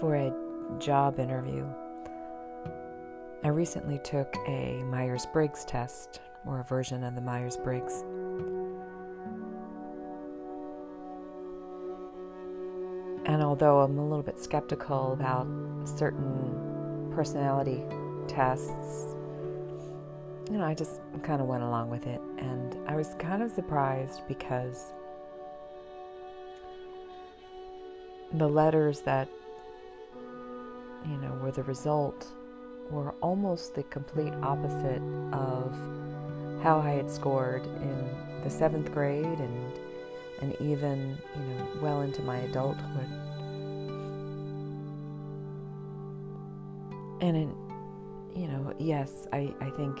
for a job interview. I recently took a Myers Briggs test, or a version of the Myers Briggs. And although I'm a little bit skeptical about certain personality tests, you know, I just kind of went along with it. And I was kind of surprised because the letters that, you know, were the result were almost the complete opposite of how I had scored in the seventh grade and and even you know well into my adulthood. And in you know, yes, I, I think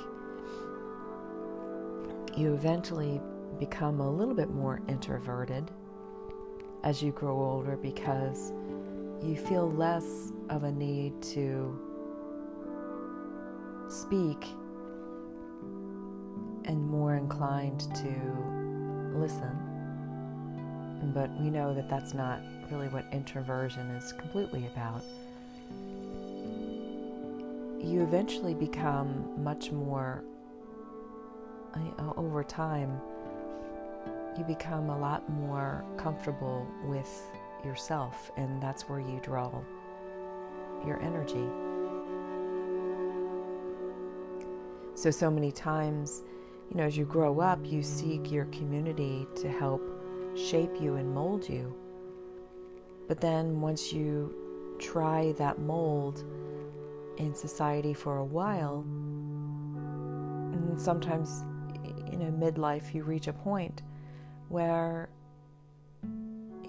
you eventually become a little bit more introverted as you grow older because you feel less of a need to speak and more inclined to listen. But we know that that's not really what introversion is completely about. You eventually become much more, uh, over time, you become a lot more comfortable with yourself, and that's where you draw your energy. So, so many times, you know, as you grow up, you seek your community to help shape you and mold you. But then once you try that mold in society for a while, and sometimes, you know, midlife, you reach a point where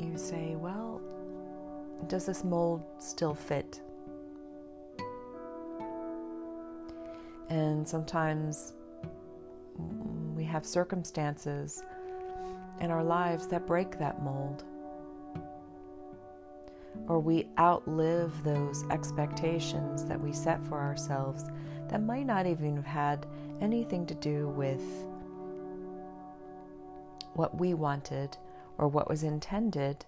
you say, well, does this mold still fit? And sometimes we have circumstances in our lives that break that mold. Or we outlive those expectations that we set for ourselves that might not even have had anything to do with what we wanted or what was intended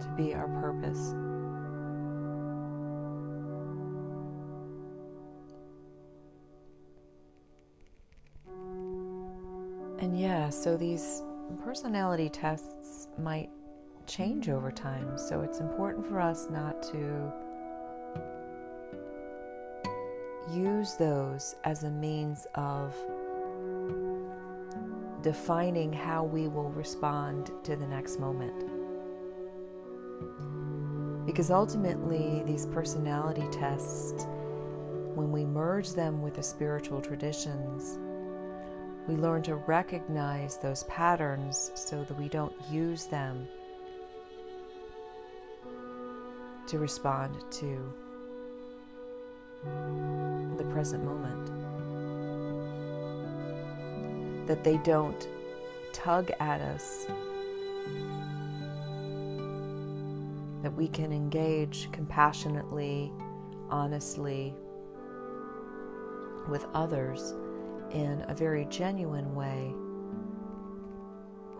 to be our purpose. And yeah, so these personality tests might change over time. So it's important for us not to use those as a means of defining how we will respond to the next moment. Because ultimately, these personality tests, when we merge them with the spiritual traditions, we learn to recognize those patterns so that we don't use them to respond to the present moment. That they don't tug at us, that we can engage compassionately, honestly with others in a very genuine way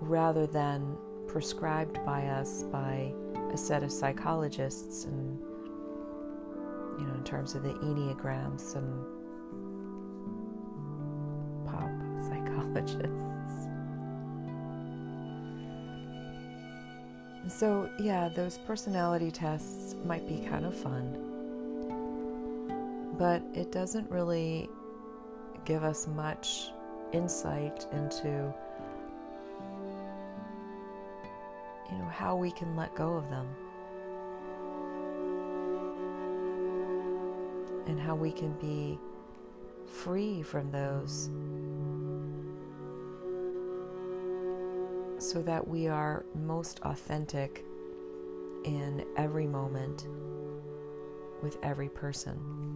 rather than prescribed by us by a set of psychologists and you know in terms of the enneagram some psychologists so yeah those personality tests might be kind of fun but it doesn't really give us much insight into you know how we can let go of them and how we can be free from those so that we are most authentic in every moment with every person.